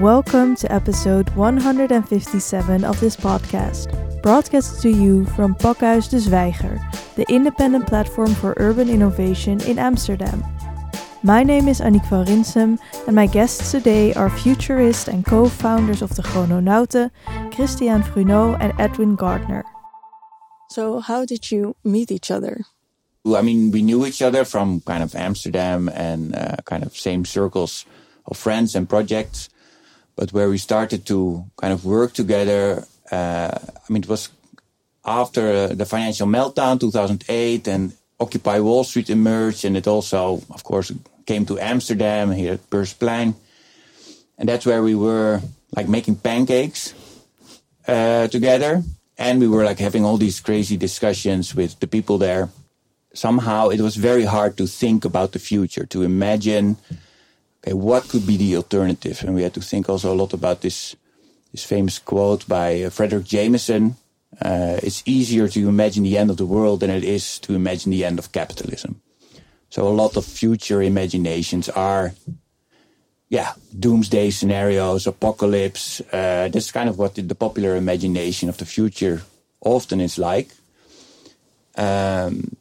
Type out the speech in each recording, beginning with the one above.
Welcome to episode 157 of this podcast, broadcast to you from Pakhuis de Zwijger, the independent platform for urban innovation in Amsterdam. My name is Annick van Rinsum, and my guests today are futurist and co founders of the Chrononauten, Christiaan Fruneaux and Edwin Gardner. So, how did you meet each other? I mean, we knew each other from kind of Amsterdam and uh, kind of same circles of friends and projects. But where we started to kind of work together, uh, I mean, it was after the financial meltdown, 2008, and Occupy Wall Street emerged, and it also, of course, came to Amsterdam here at Beursplein, and that's where we were like making pancakes uh, together, and we were like having all these crazy discussions with the people there. Somehow, it was very hard to think about the future, to imagine okay, what could be the alternative? And we had to think also a lot about this, this famous quote by uh, Fredric Jameson. Uh, it's easier to imagine the end of the world than it is to imagine the end of capitalism. So a lot of future imaginations are, yeah, doomsday scenarios, apocalypse. Uh, that's kind of what the, the, popular imagination of the future often is like. Um,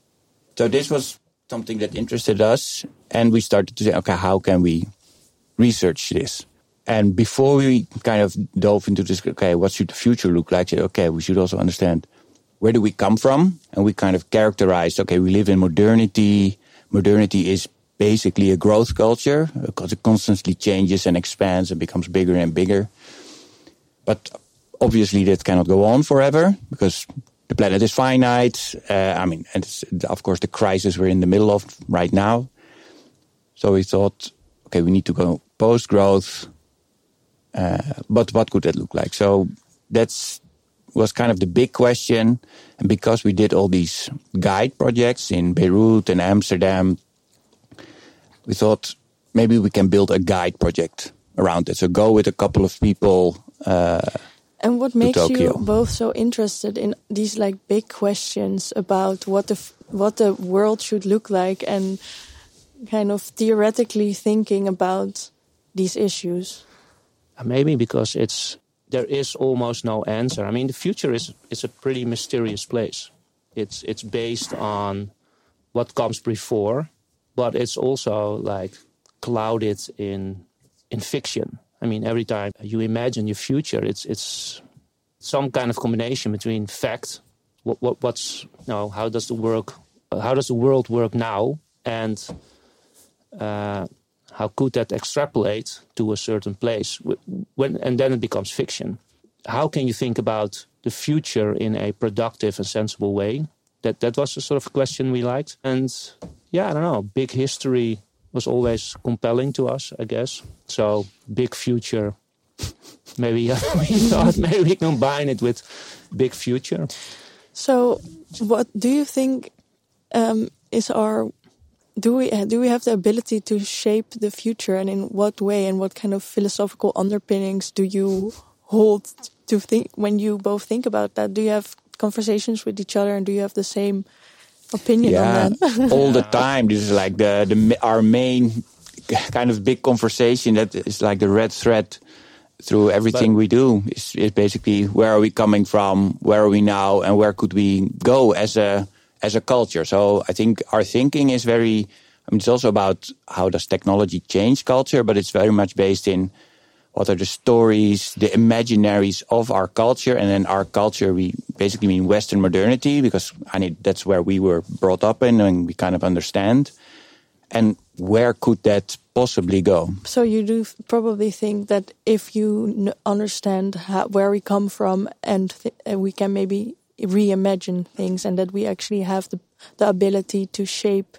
so this was something that interested us, and we started to say, okay, how can we research this. And before we kind of dove into this, okay, what should the future look like? Okay, we should also understand where do we come from? And we kind of characterized, okay, we live in modernity. Modernity is basically a growth culture because it constantly changes and expands and becomes bigger and bigger. But obviously that cannot go on forever because the planet is finite. Uh, I mean, and of course the crisis we're in the middle of right now. So we thought, okay, we need to go post growth. Uh, but what could that look like? So that's was kind of the big question. And because we did all these guide projects in Beirut and Amsterdam, we thought maybe we can build a guide project around it. So go with a couple of people. Uh, and what makes you both so interested in these like big questions about what the what the world should look like and kind of theoretically thinking about these issues? Uh, maybe because it's there is almost no answer. I mean, the future is is a pretty mysterious place. It's it's based on what comes before, but it's also like clouded in in fiction. I mean, every time you imagine your future, it's it's some kind of combination between fact, what, what what's you know, how does the work, how does the world work now, and uh, how could that extrapolate to a certain place? When and then it becomes fiction. How can you think about the future in a productive and sensible way? That that was a sort of question we liked. And yeah i don't know. Big history was always compelling to us i guess. So big future maybe we thought maybe combine it with big future. So what do you think um, is our do we uh, do we have the ability to shape the future and in what way and what kind of philosophical underpinnings do you hold to think when you both think about that? Do you have conversations with each other and do you have the same opinion yeah, on that? all the time. This is like the, the our main kind of big conversation that is like the red thread through everything but, we do. Is, is basically where are we coming from? Where are we now? And where could we go as a as a culture. So I think our thinking is very, I mean, it's also about how does technology change culture, but it's very much based in what are the stories, the imaginaries of our culture. And then our culture, we basically mean Western modernity because I mean, that's where we were brought up in and we kind of understand. And where could that possibly go? So you do probably think that if you understand how, where we come from and we can maybe reimagine things and that we actually have the, the ability to shape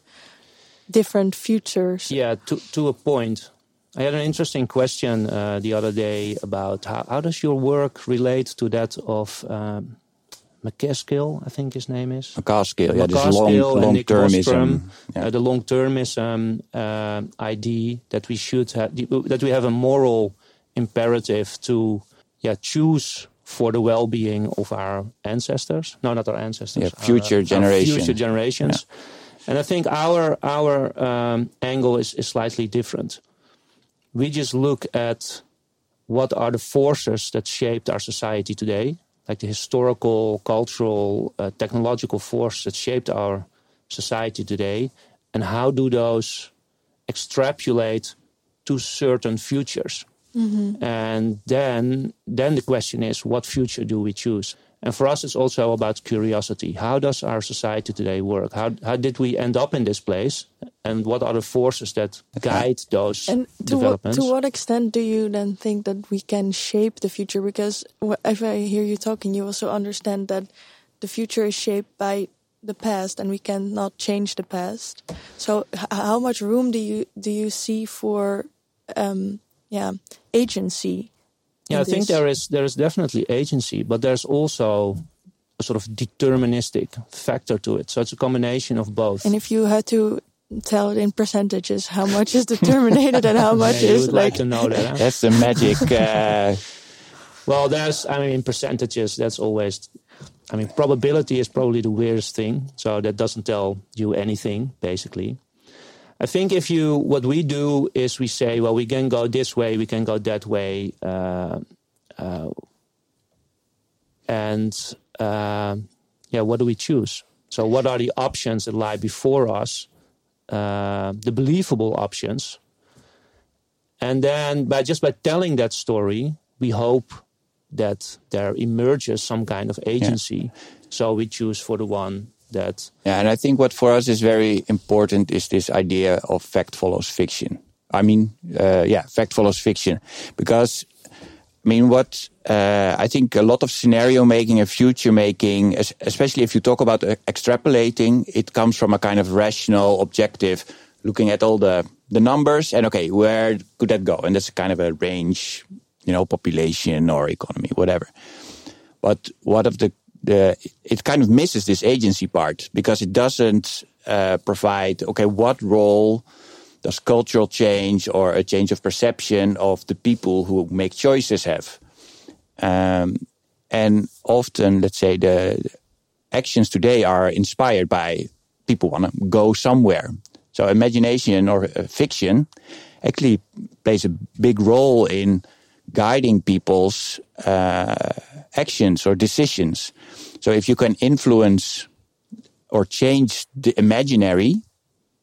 different futures. Yeah, to, to a point. I had an interesting question uh, the other day about how, how does your work relate to that of um, MacAskill, I think his name is. MacAskill, yeah, this long, long termism. Yeah. Uh, the long termism uh, idea that we should have, that we have a moral imperative to yeah, choose for the well-being of our ancestors. No, not our ancestors. Yeah, future our, generations. Future generations. Yeah. And I think our our um, angle is, is slightly different. We just look at what are the forces that shaped our society today, like the historical, cultural, uh, technological forces that shaped our society today, and how do those extrapolate to certain futures? Mm-hmm. And then, then the question is, what future do we choose? And for us, it's also about curiosity. How does our society today work? How, how did we end up in this place? And what are the forces that guide those and to developments? What, to what extent do you then think that we can shape the future? Because if I hear you talking, you also understand that the future is shaped by the past and we cannot change the past. So how much room do you do you see for um, yeah agency yeah i this? think there is there is definitely agency but there's also a sort of deterministic factor to it so it's a combination of both and if you had to tell it in percentages how much is determined and how much yeah, is like, like to know that huh? that's the magic uh... well there's i mean in percentages that's always i mean probability is probably the weirdest thing so that doesn't tell you anything basically I think if you, what we do is we say, well, we can go this way, we can go that way, uh, uh, and uh, yeah, what do we choose? So, what are the options that lie before us? Uh, the believable options, and then by just by telling that story, we hope that there emerges some kind of agency. Yeah. So we choose for the one that. Yeah, and I think what for us is very important is this idea of fact follows fiction. I mean, uh, yeah, fact follows fiction, because I mean, what uh, I think a lot of scenario making and future making, especially if you talk about extrapolating, it comes from a kind of rational, objective, looking at all the the numbers and okay, where could that go? And that's kind of a range, you know, population or economy, whatever. But what of the the it kind of misses this agency part because it doesn't uh, provide okay what role does cultural change or a change of perception of the people who make choices have? Um, and often let's say the actions today are inspired by people want to go somewhere. So imagination or uh, fiction actually plays a big role in guiding people's uh, actions or decisions so if you can influence or change the imaginary,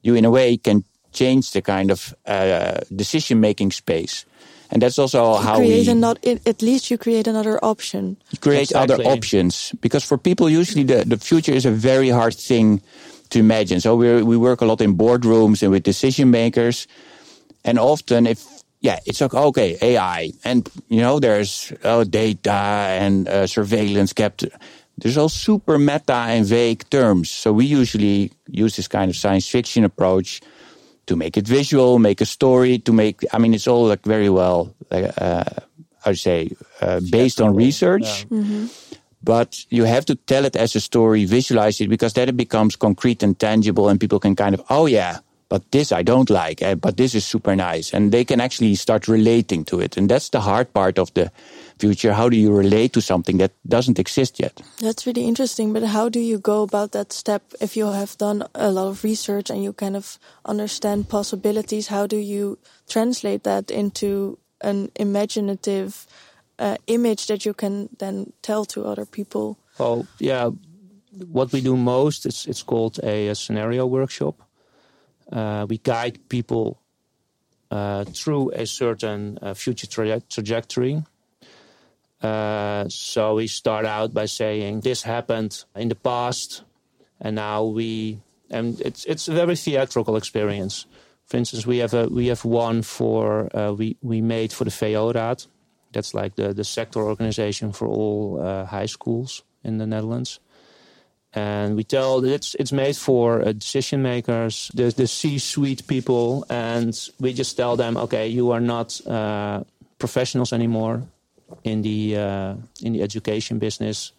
you in a way can change the kind of uh, decision making space. And that's also you how create we not, at least you create another option. You create exactly. other options because for people usually the, the future is a very hard thing to imagine. So we we work a lot in boardrooms and with decision makers, and often if yeah, it's like okay AI and you know there's uh, data and uh, surveillance kept there's all super meta and vague terms. So we usually use this kind of science fiction approach to make it visual, make a story, to make, I mean, it's all like very well, uh, I would say, uh, based on research. Yeah. Mm-hmm. But you have to tell it as a story, visualize it, because then it becomes concrete and tangible, and people can kind of, oh yeah, but this I don't like, eh, but this is super nice. And they can actually start relating to it. And that's the hard part of the future? How do you relate to something that doesn't exist yet? That's really interesting. But how do you go about that step if you have done a lot of research and you kind of understand possibilities? How do you translate that into an imaginative uh, image that you can then tell to other people? Well, yeah. What we do most is it's called a, a scenario workshop. Uh, we guide people uh, through a certain uh, future tra trajectory uh, so we start out by saying this happened in the past, and now we and it's it's a very theatrical experience. For instance, we have a we have one for uh, we we made for the VO-raad. That's like the the sector organization for all uh, high schools in the Netherlands. And we tell it's it's made for uh, decision makers, the the C-suite people, and we just tell them, okay, you are not uh, professionals anymore in the uh, in the education business.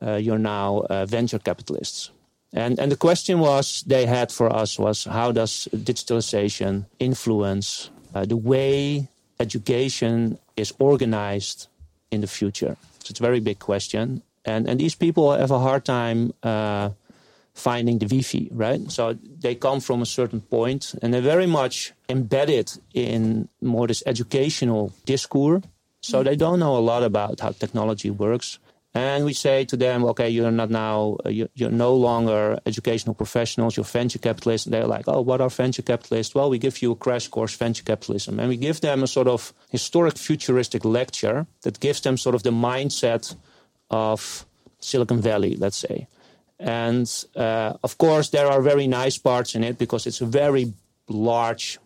Uh, you're now uh, venture capitalists. And, and the question was they had for us was how does digitalization influence uh, the way education is organized in the future? So it's a very big question. And, and these people have a hard time uh, finding the Wi-Fi, right? So they come from a certain point and they're very much embedded in more this educational discourse So they don't know a lot about how technology works. And we say to them, okay, you're not now, uh, you're no longer educational professionals, you're venture capitalists. And they're like, oh, what are venture capitalists? Well, we give you a crash course venture capitalism. And we give them a sort of historic futuristic lecture that gives them sort of the mindset of Silicon Valley, let's say. And uh, of course, there are very nice parts in it because it's a very large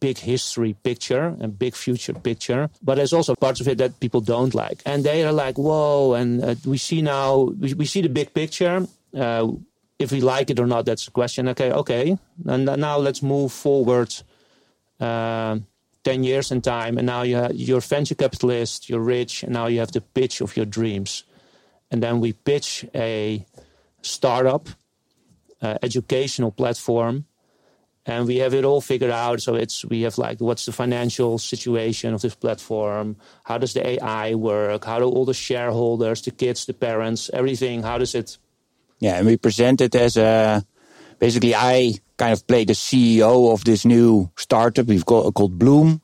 big history picture and big future picture. But there's also parts of it that people don't like. And they are like, whoa. And uh, we see now, we, we, see the big picture. Uh, if we like it or not, that's a question. Okay, okay. And now let's move forward uh, 10 years in time. And now you have, you're venture capitalist, you're rich, and now you have the pitch of your dreams. And then we pitch a startup, uh, educational platform and we have it all figured out. So it's we have like what's the financial situation of this platform? How does the AI work? How do all the shareholders, the kids, the parents, everything? How does it? Yeah, and we present it as a basically I kind of play the CEO of this new startup we've got called Bloom,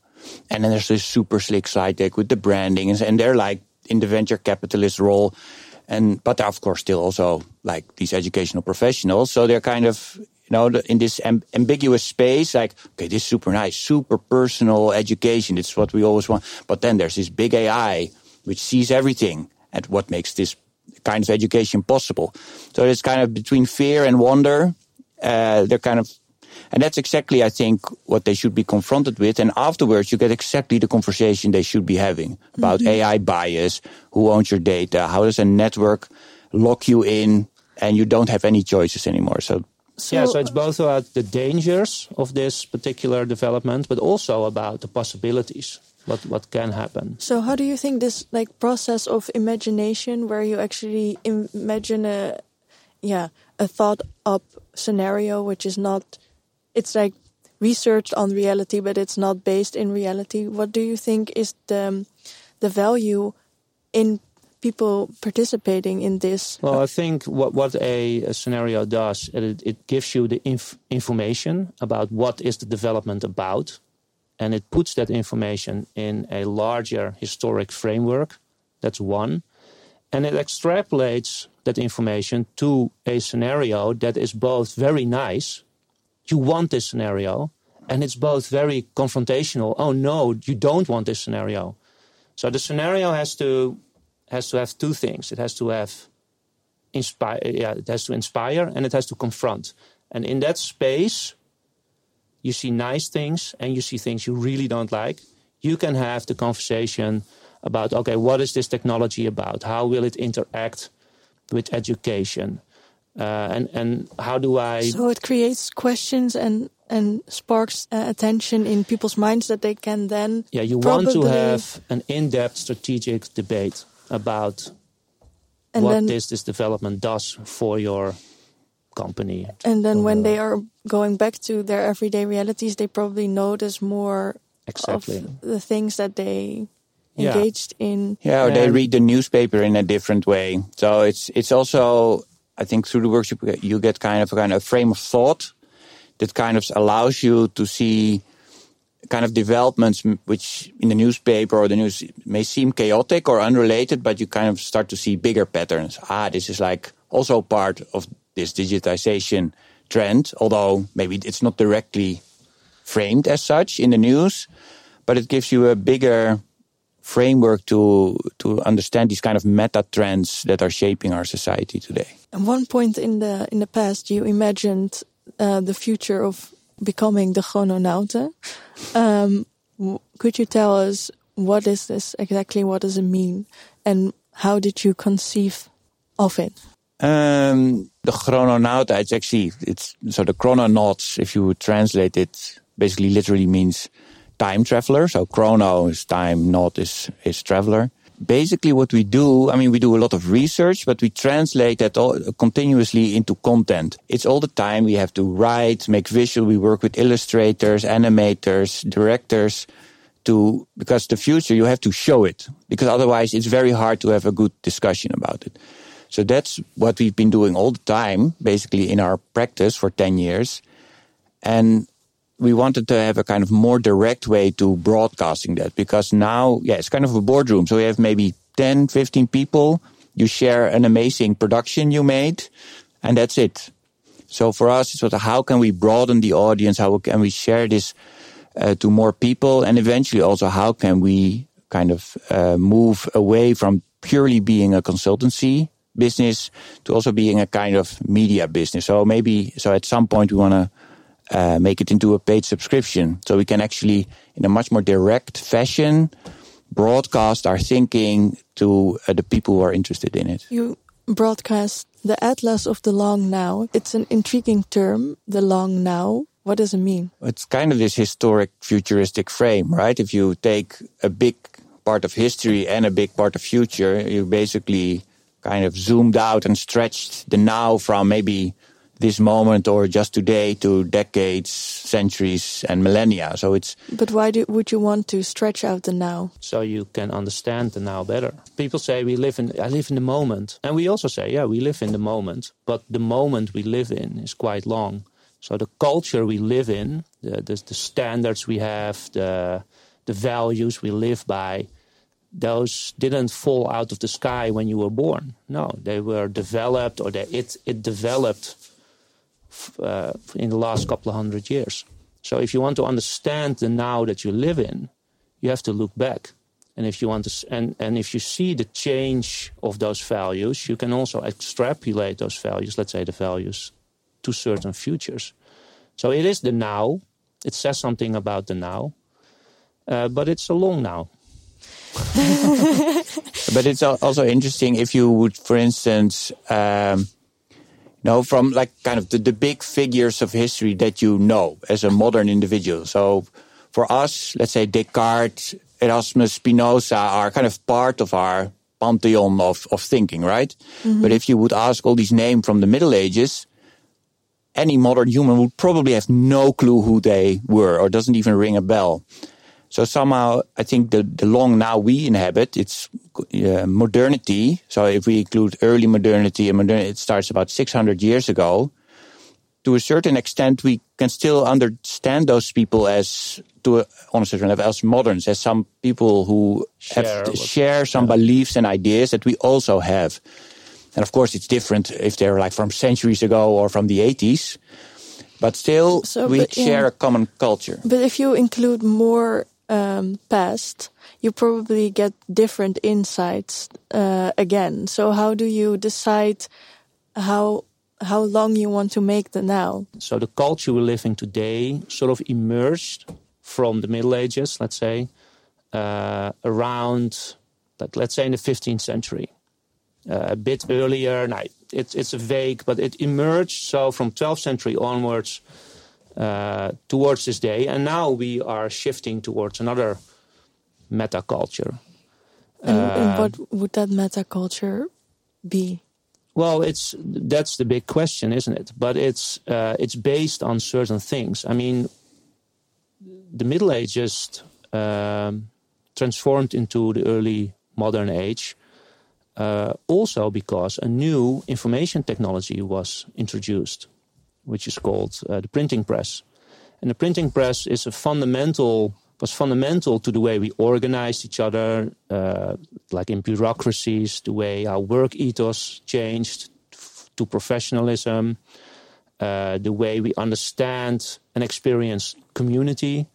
and then there's this super slick slide deck with the branding, and they're like in the venture capitalist role. And but they're of course still also like these educational professionals, so they're kind of you know, in this amb- ambiguous space, like, okay, this is super nice, super personal education. It's what we always want. But then there's this big AI which sees everything and what makes this kind of education possible. So it's kind of between fear and wonder. Uh, they're kind of, and that's exactly, I think, what they should be confronted with. And afterwards, you get exactly the conversation they should be having about mm-hmm. AI bias, who owns your data, how does a network lock you in, and you don't have any choices anymore. So so, yeah, so it's both about the dangers of this particular development, but also about the possibilities. What what can happen? So, how do you think this like process of imagination, where you actually imagine a, yeah, a thought up scenario, which is not, it's like researched on reality, but it's not based in reality. What do you think is the um, the value in people participating in this? Well, I think what what a, a scenario does it, it gives you the inf information about what is the development about, and it puts that information in a larger historic framework. That's one, and it extrapolates that information to a scenario that is both very nice. You want this scenario, and it's both very confrontational. Oh no, you don't want this scenario. So the scenario has to has to have two things. It has to have inspire, yeah, it has to inspire, and it has to confront. And in that space, you see nice things and you see things you really don't like. You can have the conversation about okay, what is this technology about? How will it interact with education? Uh, and and how do I? So it creates questions and and sparks uh, attention in people's minds that they can then. Yeah, you want to have an in-depth strategic debate about what then, this this development does for your company. And then when they are going back to their everyday realities, they probably notice more exactly. of the things that they engaged yeah. in. Yeah, or they read the newspaper in a different way. So it's it's also I think through the workshop you get kind of a kind of frame of thought that kind of allows you to see kind of developments which in the newspaper or the news may seem chaotic or unrelated, but you kind of start to see bigger patterns. Ah, this is like also part of this digitization trend, although maybe it's not directly framed as such in the news, but it gives you a bigger framework to to understand these kind of meta trends that are shaping our society today. At one point in the in the past, you imagined uh, the future of becoming the chrononauten. Um, could you tell us what is this exactly? What does it mean? And how did you conceive of it? Um, the chrononaut, it's actually, it's, so the chrononauts, if you translate it, basically literally means time traveler. So chrono is time, not is, is traveler basically what we do, I mean, we do a lot of research, but we translate that all continuously into content. It's all the time. We have to write, make visual. We work with illustrators, animators, directors to, because the future, you have to show it because otherwise it's very hard to have a good discussion about it. So that's what we've been doing all the time, basically in our practice for 10 years. And we wanted to have a kind of more direct way to broadcasting that because now, yeah, it's kind of a boardroom. So we have maybe 10, 15 people. You share an amazing production you made and that's it. So for us, it's sort of how can we broaden the audience? How can we share this uh, to more people? And eventually also how can we kind of uh, move away from purely being a consultancy business to also being a kind of media business. So maybe, so at some point we want to uh, make it into a paid subscription. So we can actually, in a much more direct fashion, broadcast our thinking to uh, the people who are interested in it. You broadcast the Atlas of the Long Now. It's an intriguing term, the Long Now. What does it mean? It's kind of this historic futuristic frame, right? If you take a big part of history and a big part of future, you basically kind of zoomed out and stretched the now from maybe this moment or just today to decades, centuries, and millennia. So it's. But why do, would you want to stretch out the now? So you can understand the now better. People say we live in. I live in the moment, and we also say, yeah, we live in the moment. But the moment we live in is quite long. So the culture we live in, the the, the standards we have, the the values we live by, those didn't fall out of the sky when you were born. No, they were developed, or they, it it developed uh, in the last couple of hundred years. So if you want to understand the now that you live in, you have to look back. And if you want to, and, and if you see the change of those values, you can also extrapolate those values, let's say the values, to certain futures. So it is the now. It says something about the now, uh, but it's a long now. but it's also interesting if you would, for instance, um, know, from like kind of the, the big figures of history that you know as a modern individual. So for us, let's say Descartes, Erasmus, Spinoza are kind of part of our pantheon of, of thinking, right? Mm-hmm. But if you would ask all these names from the Middle Ages, any modern human would probably have no clue who they were or doesn't even ring a bell. So somehow, I think the, the long now we inhabit, it's uh, modernity. So if we include early modernity and modernity, it starts about 600 years ago. To a certain extent, we can still understand those people as, to a, on a certain level, as moderns, as some people who share, have, share some yeah. beliefs and ideas that we also have. And of course, it's different if they're like from centuries ago or from the 80s. But still, so, we but, share yeah. a common culture. But if you include more um, past, you probably get different insights uh, again. So how do you decide how how long you want to make the now? So the culture we're living today sort of emerged from the Middle Ages, let's say, uh, around, like, let's say, in the 15th century. Uh, a bit earlier, now, it, it's a vague, but it emerged. So from 12th century onwards, uh, towards this day. And now we are shifting towards another meta culture. And, uh, and what would that meta culture be? Well, it's that's the big question, isn't it? But it's uh, it's based on certain things. I mean, the Middle Ages um, transformed into the early modern age, uh, also because a new information technology was introduced which is called uh, the printing press. And the printing press is a fundamental was fundamental to the way we organized each other, uh, like in bureaucracies, the way our work ethos changed to professionalism, uh, the way we understand and experience community,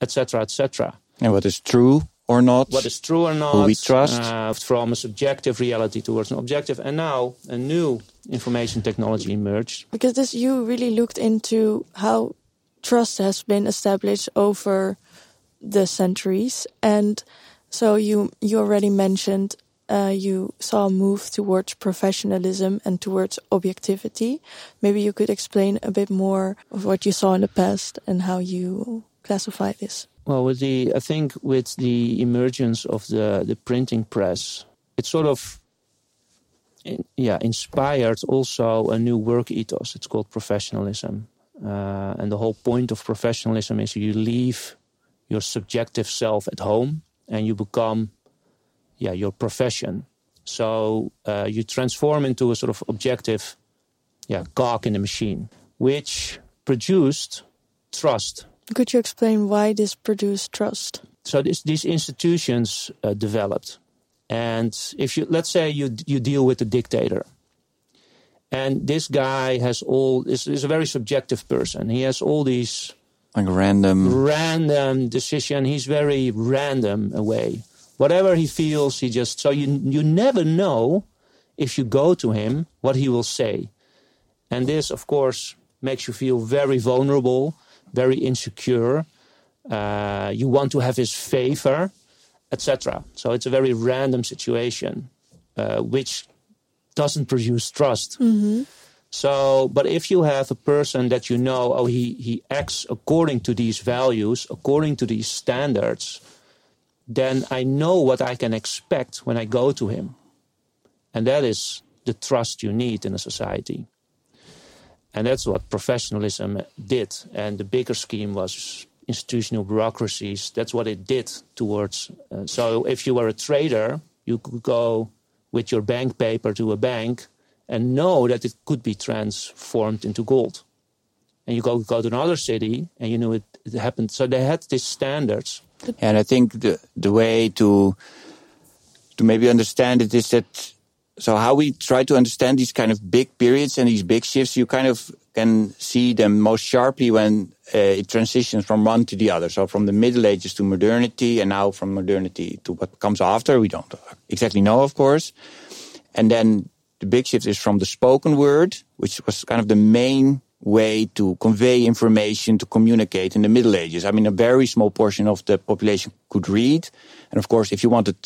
etc., etc. And what is true or not. What is true or not. Who we trust. Uh, from a subjective reality towards an objective. And now a new information technology emerged. Because this, you really looked into how trust has been established over the centuries. And so you, you already mentioned uh, you saw a move towards professionalism and towards objectivity. Maybe you could explain a bit more of what you saw in the past and how you classify this. Well, with the I think with the emergence of the the printing press, it sort of yeah inspired also a new work ethos. It's called professionalism, uh, and the whole point of professionalism is you leave your subjective self at home and you become yeah your profession. So uh, you transform into a sort of objective yeah cog in the machine, which produced trust Could you explain why this produced trust? So this, these institutions uh, developed, and if you let's say you you deal with a dictator, and this guy has all is, is a very subjective person. He has all these like random random decision. He's very random away. Whatever he feels, he just so you you never know if you go to him what he will say, and this of course makes you feel very vulnerable, very insecure. Uh, you want to have his favor, etc. So it's a very random situation, uh, which doesn't produce trust. Mm-hmm. So, but if you have a person that you know, oh, he, he acts according to these values, according to these standards, then I know what I can expect when I go to him. And that is the trust you need in a society. And that's what professionalism did. And the bigger scheme was institutional bureaucracies. That's what it did towards. Uh, so if you were a trader, you could go with your bank paper to a bank and know that it could be transformed into gold. And you go go to another city and you knew it, it happened. So they had these standards. And I think the the way to to maybe understand it is that so how we try to understand these kind of big periods and these big shifts, you kind of can see them most sharply when uh, it transitions from one to the other. So from the Middle Ages to modernity, and now from modernity to what comes after, we don't exactly know, of course. And then the big shift is from the spoken word, which was kind of the main way to convey information, to communicate in the Middle Ages. I mean, a very small portion of the population could read. And of course, if you wanted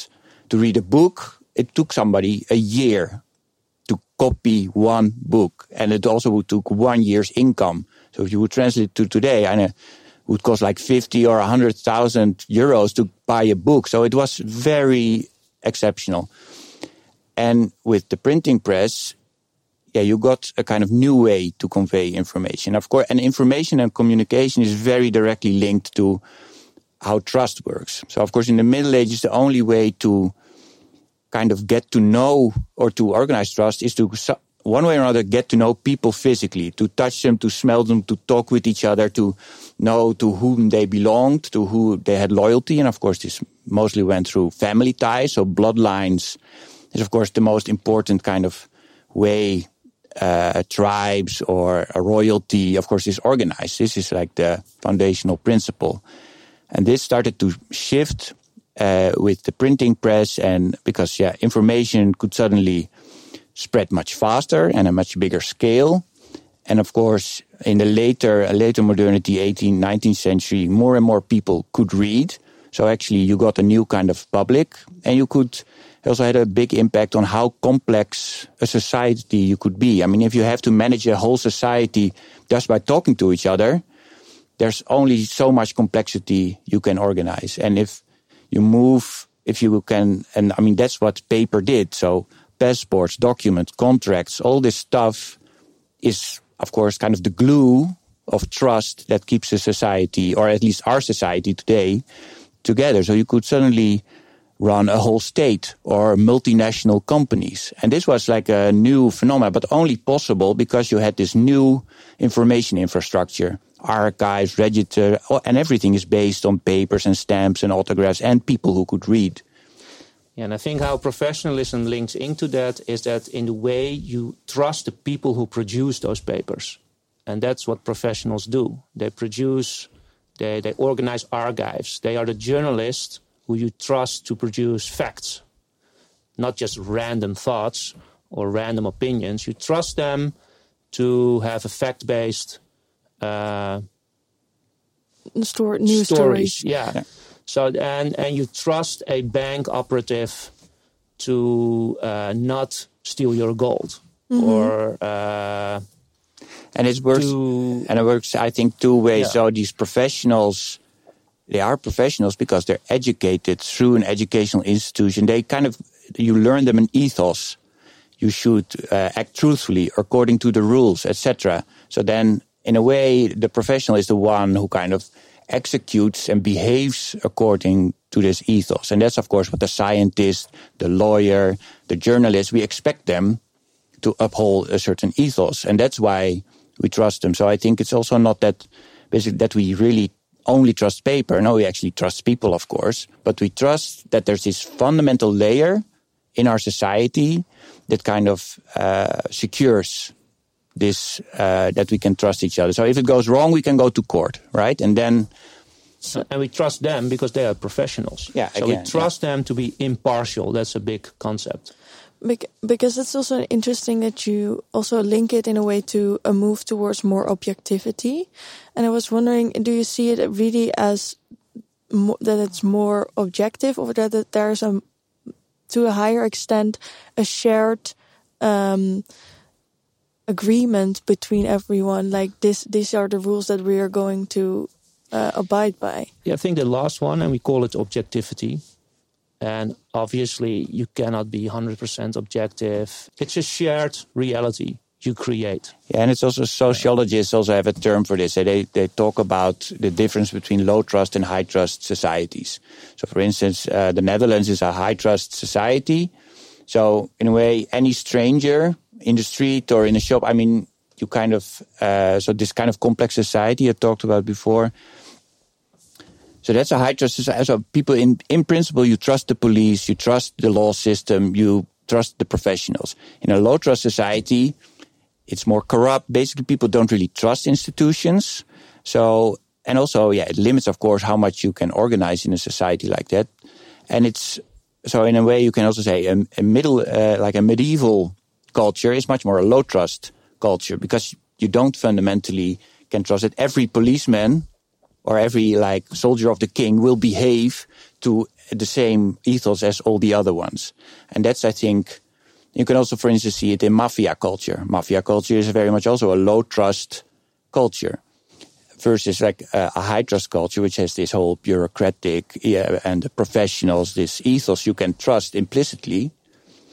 to read a book, it took somebody a year to copy one book. And it also took one year's income. So if you would translate it to today, know it would cost like 50 or 100,000 euros to buy a book. So it was very exceptional. And with the printing press, yeah, you got a kind of new way to convey information. Of course, and information and communication is very directly linked to how trust works. So, of course, in the Middle Ages, the only way to kind of get to know or to organize trust is to one way or another get to know people physically, to touch them, to smell them, to talk with each other, to know to whom they belonged, to who they had loyalty. And of course, this mostly went through family ties. So bloodlines is, of course, the most important kind of way uh, tribes or a royalty, of course, is organized. This is like the foundational principle. And this started to shift uh, with the printing press, and because yeah, information could suddenly spread much faster and a much bigger scale. And of course, in the later later modernity, 18th, 19th century, more and more people could read. So actually, you got a new kind of public, and you could also had a big impact on how complex a society you could be. I mean, if you have to manage a whole society just by talking to each other, there's only so much complexity you can organize. And if you move, if you can, and I mean, that's what paper did. So passports, documents, contracts, all this stuff is, of course, kind of the glue of trust that keeps a society, or at least our society today, together. So you could suddenly run a whole state or multinational companies. And this was like a new phenomenon, but only possible because you had this new information infrastructure archives, register, and everything is based on papers and stamps and autographs and people who could read. Yeah, and I think how professionalism links into that is that in the way you trust the people who produce those papers. And that's what professionals do. They produce, they, they organize archives. They are the journalists who you trust to produce facts, not just random thoughts or random opinions. You trust them to have a fact based uh, Store, news stories. stories. Yeah. yeah. So and and you trust a bank operative to uh, not steal your gold mm-hmm. or. Uh, and it works. To, and it works. I think two ways. Yeah. So these professionals, they are professionals because they're educated through an educational institution. They kind of you learn them an ethos. You should uh, act truthfully according to the rules, etc. So then in a way, the professional is the one who kind of executes and behaves according to this ethos. And that's, of course, what the scientist, the lawyer, the journalist, we expect them to uphold a certain ethos. And that's why we trust them. So I think it's also not that basically that we really only trust paper. No, we actually trust people, of course, but we trust that there's this fundamental layer in our society that kind of uh, secures this uh, that we can trust each other. So if it goes wrong, we can go to court, right? And then. So, and we trust them because they are professionals. Yeah, so again, we trust yeah. them to be impartial. That's a big concept. Because it's also interesting that you also link it in a way to a move towards more objectivity. And I was wondering, do you see it really as that it's more objective, or that there's a to a higher extent a shared um, agreement between everyone? Like this, these are the rules that we are going to uh, abide by. Yeah, I think the last one, and we call it objectivity. And obviously, you cannot be 100% objective. It's a shared reality you create. Yeah, and it's also sociologists also have a term for this. They they talk about the difference between low trust and high trust societies. So, for instance, uh, the Netherlands is a high trust society. So, in a way, any stranger in the street or in a shop, I mean, you kind of uh, so this kind of complex society I talked about before so that's a high trust society. So people in, in principle, you trust the police, you trust the law system, you trust the professionals. In a low trust society, it's more corrupt. Basically, people don't really trust institutions. So, and also, yeah, it limits, of course, how much you can organize in a society like that. And it's, so in a way, you can also say a, a middle, uh, like a medieval culture is much more a low trust culture because you don't fundamentally can trust that every policeman or every like soldier of the king will behave to the same ethos as all the other ones. And that's, I think, you can also, for instance, see it in mafia culture. Mafia culture is very much also a low trust culture versus like a, a high trust culture, which has this whole bureaucratic yeah, and the professionals, this ethos you can trust implicitly.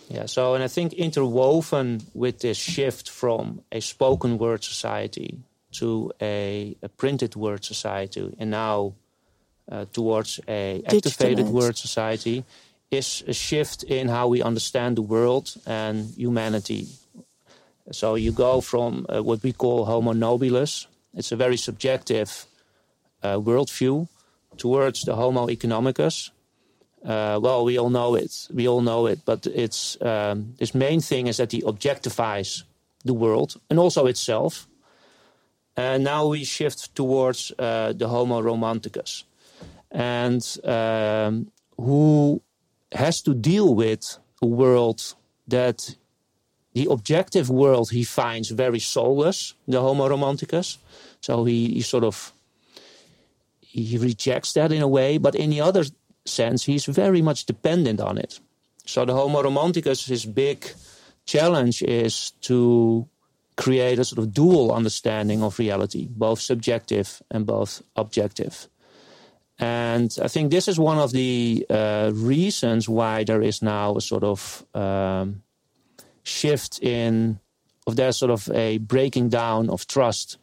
Yeah, so, and I think interwoven with this shift from a spoken word society to a, a printed word society and now uh, towards a activated word society is a shift in how we understand the world and humanity. So you go from uh, what we call Homo nobilis, it's a very subjective uh, worldview, towards the Homo economicus. Uh, well, we all know it. We all know it, but it's um, this main thing is that he objectifies the world and also itself now we shift towards uh, the Homo romanticus, and um, who has to deal with a world that the objective world he finds very soulless, the Homo romanticus. So he, he sort of he rejects that in a way, but in the other sense, he's very much dependent on it. So the Homo romanticus, his big challenge is to create a sort of dual understanding of reality, both subjective and both objective. And I think this is one of the uh, reasons why there is now a sort of um, shift in, of there's sort of a breaking down of trust,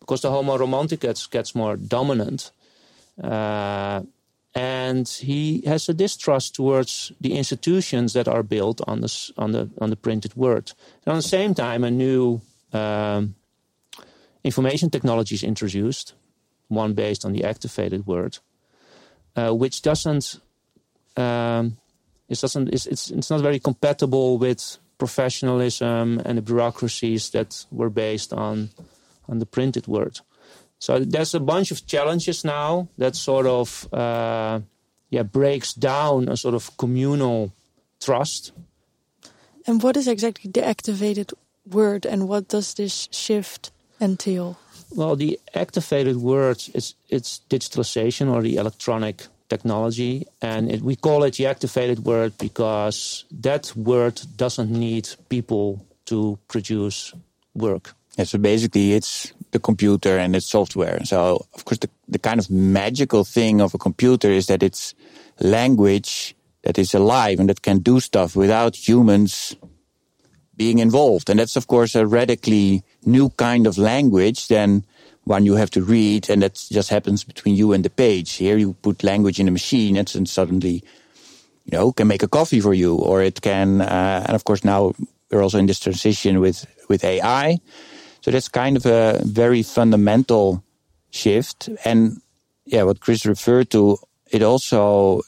because the Homo romanticus gets more dominant. Uh, and he has a distrust towards the institutions that are built on the on the on the printed word. And at the same time, a new um, information technology is introduced, one based on the activated word, uh, which doesn't um, it doesn't it's, it's it's not very compatible with professionalism and the bureaucracies that were based on on the printed word. So there's a bunch of challenges now that sort of uh, yeah breaks down a sort of communal trust. And what is exactly the activated word, and what does this shift entail? Well, the activated word is it's digitalization or the electronic technology, and it, we call it the activated word because that word doesn't need people to produce work. Yeah, so basically, it's the computer and its software. So, of course, the, the kind of magical thing of a computer is that it's language that is alive and that can do stuff without humans being involved. And that's, of course, a radically new kind of language than one you have to read, and that just happens between you and the page. Here, you put language in a machine, and suddenly, you know, can make a coffee for you, or it can. Uh, and of course, now we're also in this transition with with AI. So that's kind of a very fundamental shift. And yeah, what Chris referred to, it also,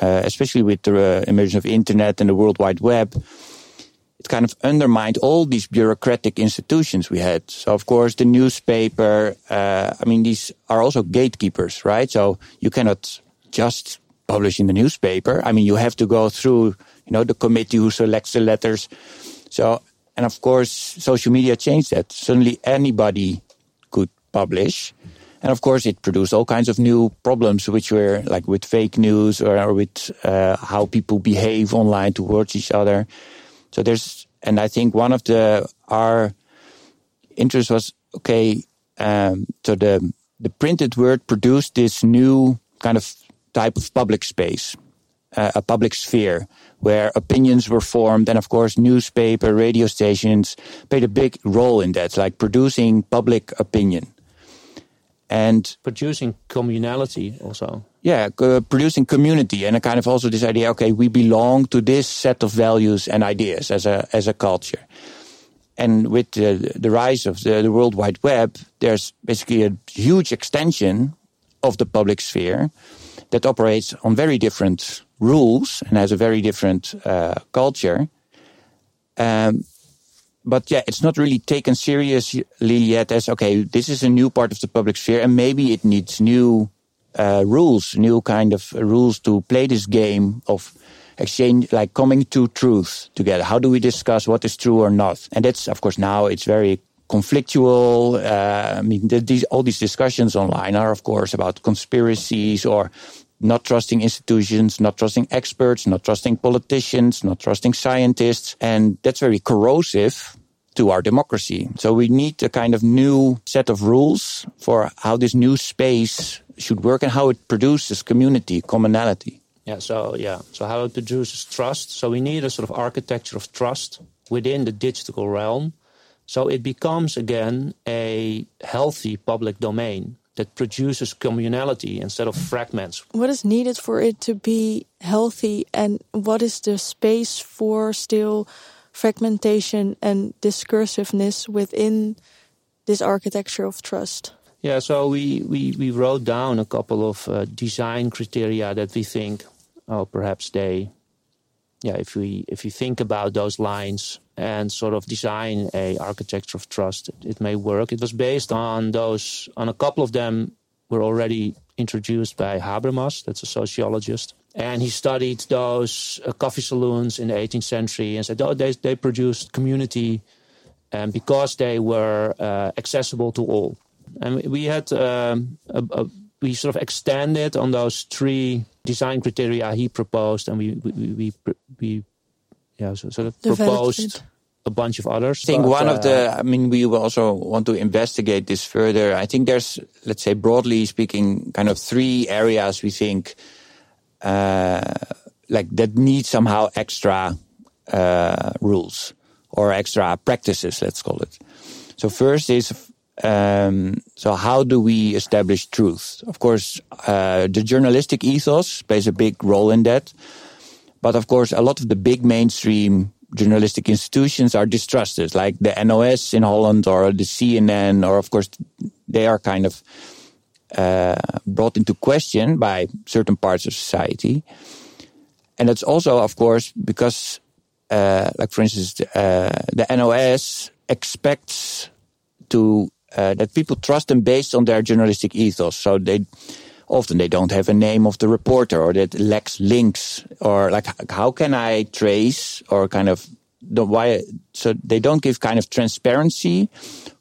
uh, especially with the uh, emergence of internet and the World Wide Web, it kind of undermined all these bureaucratic institutions we had. So, of course, the newspaper, uh, I mean, these are also gatekeepers, right? So you cannot just publish in the newspaper. I mean, you have to go through, you know, the committee who selects the letters. So, and of course, social media changed that. Suddenly anybody could publish. And of course, it produced all kinds of new problems, which were like with fake news or, or with uh, how people behave online towards each other. So there's, and I think one of the our interest was okay. Um, so the the printed word produced this new kind of type of public space, uh, a public sphere where opinions were formed, and of course, newspaper, radio stations played a big role in that, like producing public opinion. And producing communality also. Yeah uh, producing community and a kind of also this idea okay we belong to this set of values and ideas as a as a culture. And with the, the rise of the, the world wide web there's basically a huge extension of the public sphere that operates on very different rules and has a very different uh, culture um, but yeah, it's not really taken seriously yet as okay, this is a new part of the public sphere, and maybe it needs new uh, rules, new kind of rules to play this game of exchange, like coming to truth together. How do we discuss what is true or not? And that's of course now it's very conflictual. Uh, I mean, the, these, all these discussions online are of course about conspiracies or not trusting institutions, not trusting experts, not trusting politicians, not trusting scientists. And that's very corrosive to our democracy. So we need a kind of new set of rules for how this new space should work and how it produces community, commonality. Yeah, so yeah, so how it produces trust. So we need a sort of architecture of trust within the digital realm. So it becomes again a healthy public domain that produces communality instead of fragments. What is needed for it to be healthy, and what is the space for still fragmentation and discursiveness within this architecture of trust? Yeah, so we, we, we wrote down a couple of uh, design criteria that we think, oh, perhaps they, yeah, if we if you think about those lines, and sort of design a architecture of trust. It may work. It was based on those, on a couple of them were already introduced by Habermas, that's a sociologist. And he studied those uh, coffee saloons in the 18th century and said, oh, they, they produced community and because they were uh, accessible to all. And we had, um, a, a, we sort of extended on those three design criteria he proposed and we, we, we, we yeah, so, so proposed a bunch of others. I think but, one uh, of the, I mean, we also want to investigate this further. I think there's, let's say, broadly speaking, kind of three areas we think uh, like that need somehow extra uh, rules or extra practices, let's call it. So first is um, so how do we establish truth? Of course, uh, the journalistic ethos plays a big role in that. But of course, a lot of the big mainstream journalistic institutions are distrusted, like the NOS in Holland or the CNN, or of course, they are kind of uh, brought into question by certain parts of society. And that's also, of course, because, uh, like for instance, uh, the NOS expects to uh, that people trust them based on their journalistic ethos. So they often they don't have a name of the reporter or that lacks links or like how can I trace or kind of the why so they don't give kind of transparency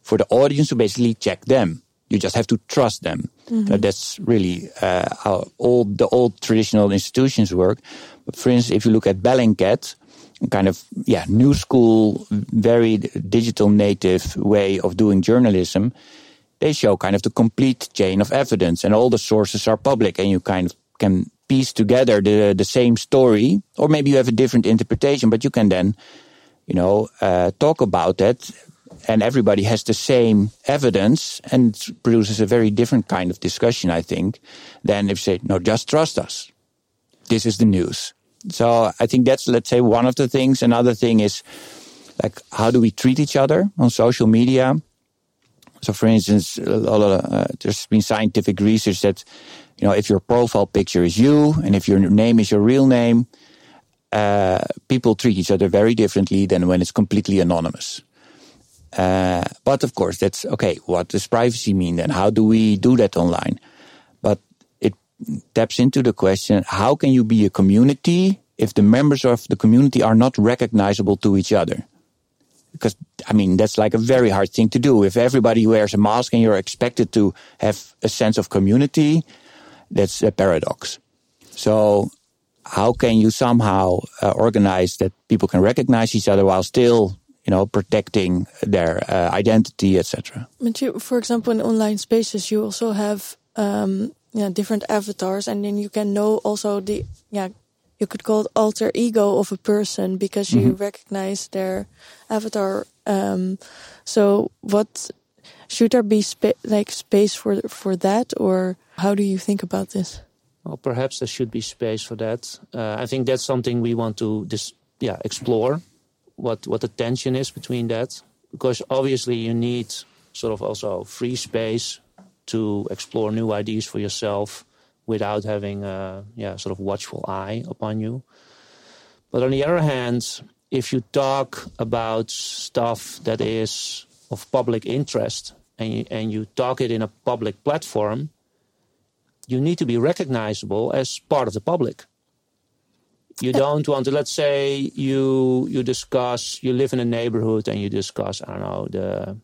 for the audience to basically check them. You just have to trust them. Mm-hmm. that's really uh, how all the old traditional institutions work. But for instance, if you look at Bellingcat, kind of yeah new school, very digital native way of doing journalism they show kind of the complete chain of evidence and all the sources are public and you kind of can piece together the, the same story or maybe you have a different interpretation, but you can then, you know, uh, talk about that and everybody has the same evidence and produces a very different kind of discussion, I think, than if you say, no, just trust us. This is the news. So I think that's, let's say, one of the things. Another thing is like, how do we treat each other on social media? So, for instance, uh, there's been scientific research that, you know, if your profile picture is you and if your name is your real name, uh, people treat each other very differently than when it's completely anonymous. Uh, but of course, that's okay. What does privacy mean then? How do we do that online? But it taps into the question how can you be a community if the members of the community are not recognizable to each other? Because, I mean, that's like a very hard thing to do. If everybody wears a mask and you're expected to have a sense of community, that's a paradox. So, how can you somehow uh, organize that people can recognize each other while still you know, protecting their uh, identity, etc. But you, for example, in online spaces, you also have um, different avatars, and then you can know also the yeah you could call it alter ego of a person because you mm -hmm. recognize their avatar. Um, so, what should there be spa like space for for that, or how do you think about this? Well, perhaps there should be space for that. Uh, I think that's something we want to just yeah explore what what the tension is between that because obviously you need sort of also free space to explore new ideas for yourself without having a yeah sort of watchful eye upon you. But on the other hand if you talk about stuff that is of public interest and you, and you talk it in a public platform you need to be recognizable as part of the public. You don't want to let's say you you discuss you live in a neighborhood and you discuss i don't know the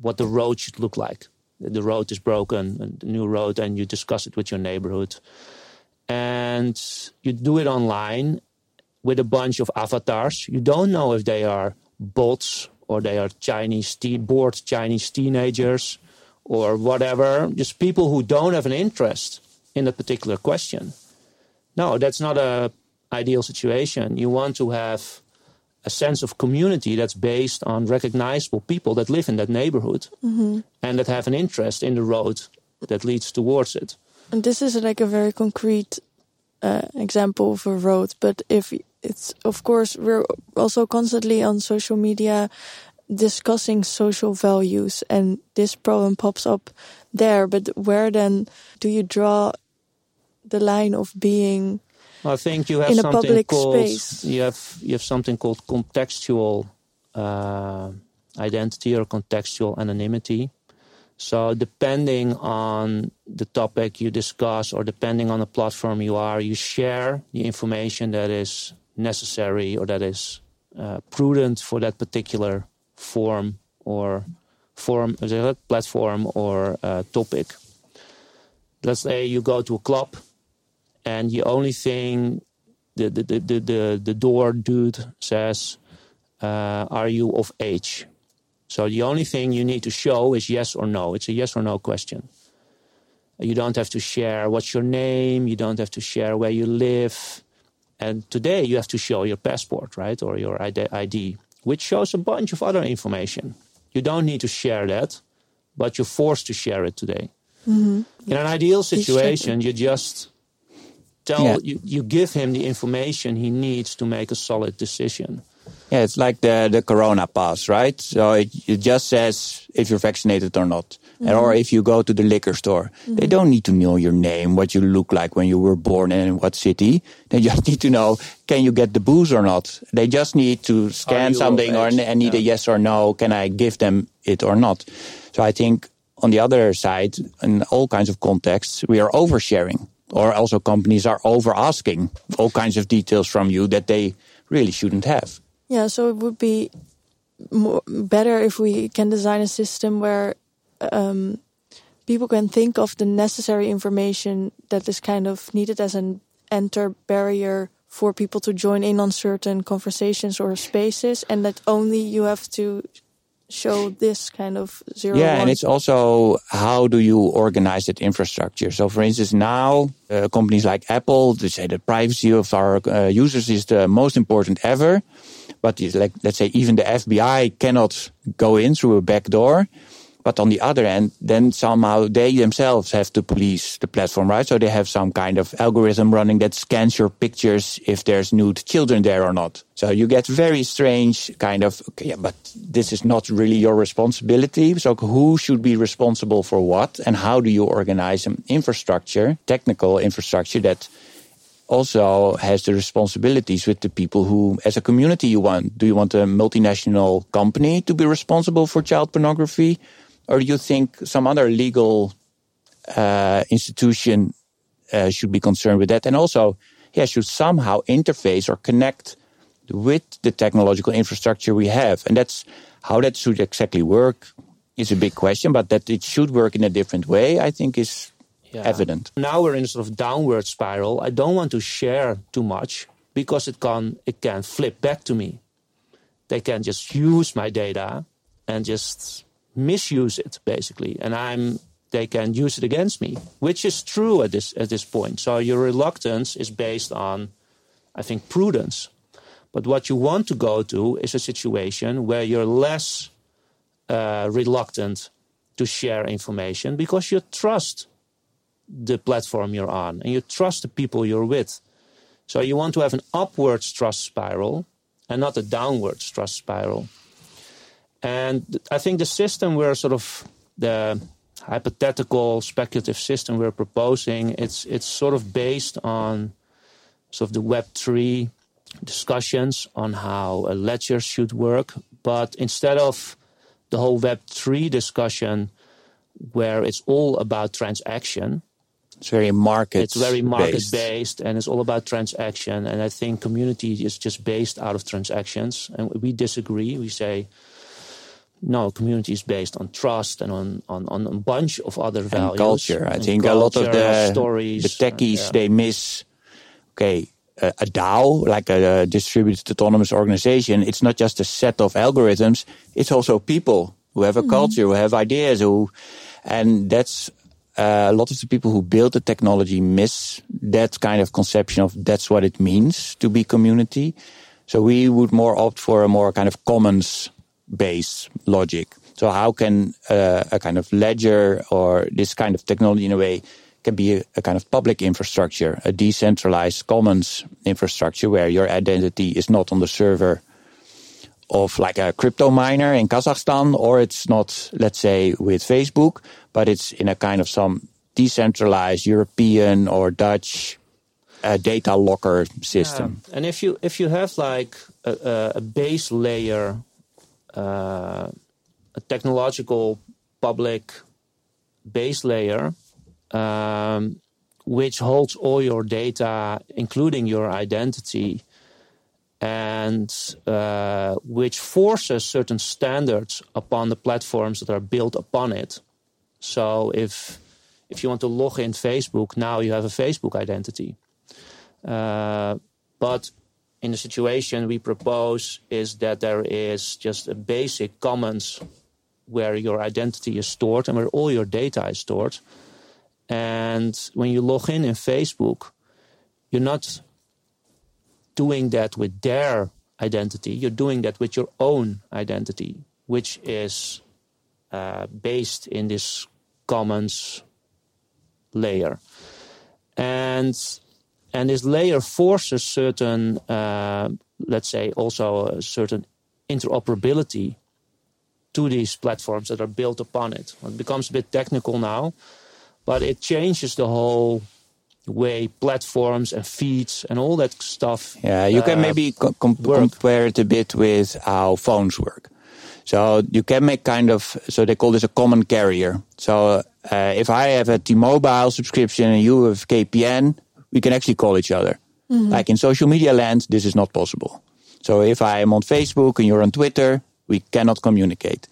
what the road should look like the road is broken the new road and you discuss it with your neighborhood. And you do it online with a bunch of avatars. You don't know if they are bots or they are chinese bored chinese teenagers or whatever. Just people who don't have an interest in a particular question. No that's not a ideal situation. You want to have a sense of community that's based on recognizable people that live in that neighborhood mm-hmm. and that have an interest in the road that leads towards it. And this is like a very concrete uh, example of a road, but if it's of course we're also constantly on social media discussing social values and this problem pops up there but where then do you draw the line of being I think you have in a something public called space. you have you have something called contextual uh, identity or contextual anonymity. So depending on the topic you discuss or depending on the platform you are, you share the information that is necessary or that is uh, prudent for that particular form or form platform or uh, topic. Let's say you go to a club and the only thing the the the the, the door dude says, uh, "Are you of age?" So the only thing you need to show is yes or no. It's a yes or no question. You don't have to share what's your name. You don't have to share where you live. And today you have to show your passport, right, or your ID, which shows a bunch of other information. You don't need to share that, but you're forced to share it today. Mm-hmm. In an ideal situation, you just tell yeah. you, you give him the information he needs to make a solid decision. Yeah, it's like the the Corona pass, right? So it, it just says if you're vaccinated or not, mm-hmm. or if you go to the liquor store. Mm-hmm. They don't need to know your name, what you look like when you were born, and in what city. They just need to know can you get the booze or not. They just need to scan something or and need yeah. a yes or no. Can I give them it or not? So I think on the other side, in all kinds of contexts, we are oversharing or also companies are over asking all kinds of details from you that they really shouldn't have. Yeah, so it would be more, better if we can design a system where um, people can think of the necessary information that is kind of needed as an enter barrier for people to join in on certain conversations or spaces, and that only you have to show this kind of zero. Yeah, one. and it's also how do you organize that infrastructure? So, for instance, now uh, companies like Apple they say the privacy of our uh, users is the most important ever. But like let's say even the FBI cannot go in through a back door. But on the other hand, then somehow they themselves have to police the platform, right? So they have some kind of algorithm running that scans your pictures if there's nude children there or not. So you get very strange kind of, okay, yeah, but this is not really your responsibility. So who should be responsible for what? And how do you organize an infrastructure, technical infrastructure that also has the responsibilities with the people who, as a community, you want. Do you want a multinational company to be responsible for child pornography? Or do you think some other legal uh, institution uh, should be concerned with that? And also, yeah, should somehow interface or connect with the technological infrastructure we have. And that's how that should exactly work is a big question, but that it should work in a different way, I think is yeah. evident. Now we're in a sort of downward spiral. I don't want to share too much because it can it can flip back to me. They can just use my data and just misuse it basically, and I'm they can use it against me, which is true at this at this point. So your reluctance is based on, I think, prudence. But what you want to go to is a situation where you're less uh, reluctant to share information because you trust the platform you're on and you trust the people you're with. So you want to have an upwards trust spiral and not a downwards trust spiral. And I think the system we're sort of the hypothetical speculative system we're proposing, it's it's sort of based on sort of the Web three discussions on how a ledger should work. But instead of the whole Web three discussion where it's all about transaction. It's very market. It's very market based, and it's all about transaction. And I think community is just based out of transactions. And we disagree. We say no, community is based on trust and on, on, on a bunch of other values. And culture. I and think culture, a lot of the stories, the techies yeah. they miss. Okay, a, a DAO, like a, a, distributed autonomous organization, it's not just a set of algorithms. It's also people who have a mm-hmm. culture, who have ideas, who, and that's uh, a lot of the people who build the technology miss that kind of conception of that's what it means to be community. So we would more opt for a more kind of commons base logic. So how can uh, a kind of ledger or this kind of technology in a way can be a, a, kind of public infrastructure, a decentralized commons infrastructure where your identity is not on the server of like a crypto miner in Kazakhstan, or it's not, let's say, with Facebook, but it's in a kind of some decentralized European or Dutch uh, data locker system. Yeah. And if you if you have like a, a base layer uh, a technological public base layer um, which holds all your data, including your identity, and uh, which forces certain standards upon the platforms that are built upon it. So if if you want to log in Facebook, now you have a Facebook identity. Uh, but in the situation we propose is that there is just a basic commons where your identity is stored and where all your data is stored. And when you log in in Facebook, you're not doing that with their identity, you're doing that with your own identity, which is uh, based in this commons layer. And and this layer forces certain, uh, let's say, also a certain interoperability to these platforms that are built upon it. It becomes a bit technical now, but it changes the whole way platforms and feeds and all that stuff. Yeah, you uh, can maybe com compare it a bit with how phones work. So you can make kind of so they call this a common carrier. So uh, if I have a T-Mobile subscription and you have KPN, we can actually call each other. Mm-hmm. Like in social media land, this is not possible. So if I am on Facebook and you're on Twitter, we cannot communicate.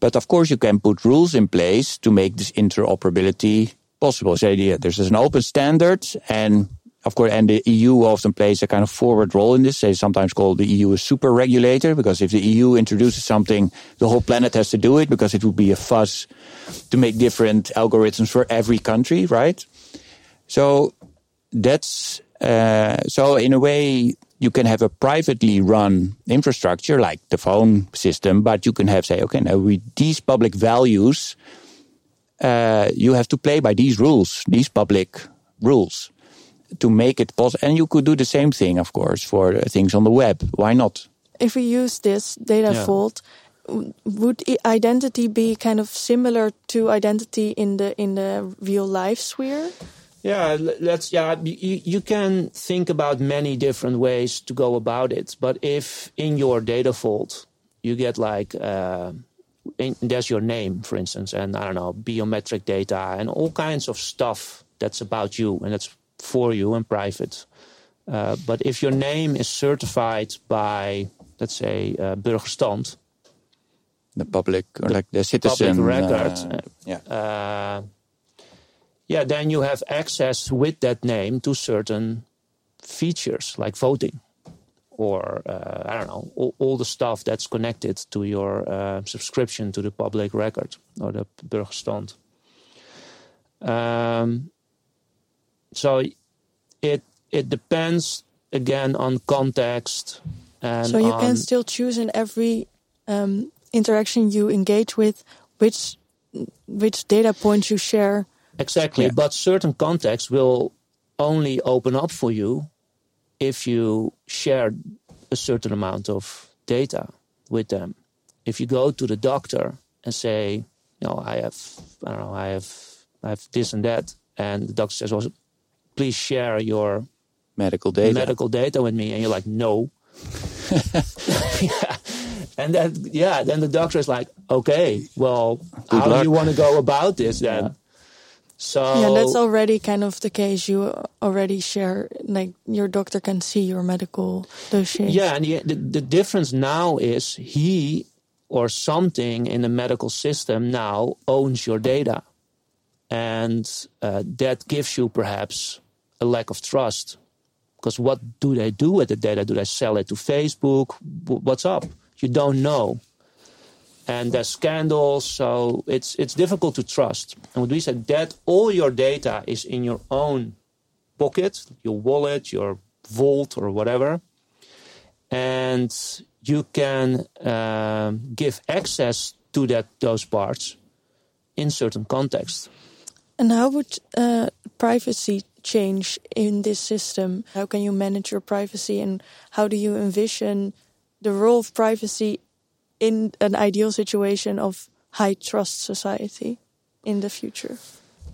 But of course, you can put rules in place to make this interoperability possible. Say yeah, there's an open standard, and of course, and the EU often plays a kind of forward role in this. They sometimes call the EU a super regulator because if the EU introduces something, the whole planet has to do it because it would be a fuss to make different algorithms for every country, right? So that's uh, so in a way you can have a privately run infrastructure like the phone system, but you can have say, okay, now with these public values, uh, you have to play by these rules, these public rules, to make it possible. And you could do the same thing, of course, for things on the web. Why not? If we use this data yeah. vault, would identity be kind of similar to identity in the in the real life sphere? Yeah, let's. Yeah, you, you can think about many different ways to go about it. But if in your data vault you get like uh, in, there's your name, for instance, and I don't know biometric data and all kinds of stuff that's about you and that's for you and private. Uh, but if your name is certified by, let's say, uh, Burgerstand, the public or the like the citizen public record, uh, yeah uh, yeah, then you have access with that name to certain features like voting or uh, I don't know all, all, the stuff that's connected to your uh, subscription to the public record or the Burgerstand. Um, so it it depends again on context and so you can still choose in every um, interaction you engage with which which data points you share Exactly. Yeah. But certain contexts will only open up for you if you share a certain amount of data with them. If you go to the doctor and say, you know, I have, I don't know, I have, I have this and that, and the doctor says, well, please share your medical data, medical data with me, and you're like, no. yeah. And then, yeah, then the doctor is like, okay, well, Good how luck. do you want to go about this then? Yeah. So yeah, that's already kind of the case. You already share, like your doctor can see your medical dossier. Yeah, and the, the, the difference now is he or something in the medical system now owns your data, and uh, that gives you perhaps a lack of trust. Because what do they do with the data? Do they sell it to Facebook? What's up? You don't know and there's scandals, so it's it's difficult to trust. And what we said that all your data is in your own pocket, your wallet, your vault, or whatever, and you can um, give access to that those parts in certain contexts. And how would uh, privacy change in this system? How can you manage your privacy, and how do you envision the role of privacy in an ideal situation of high trust society in the future?